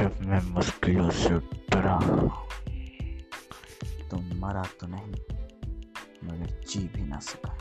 जब मैं मुश्किलों से डरा तो मरा तो नहीं मगर जी भी ना सका।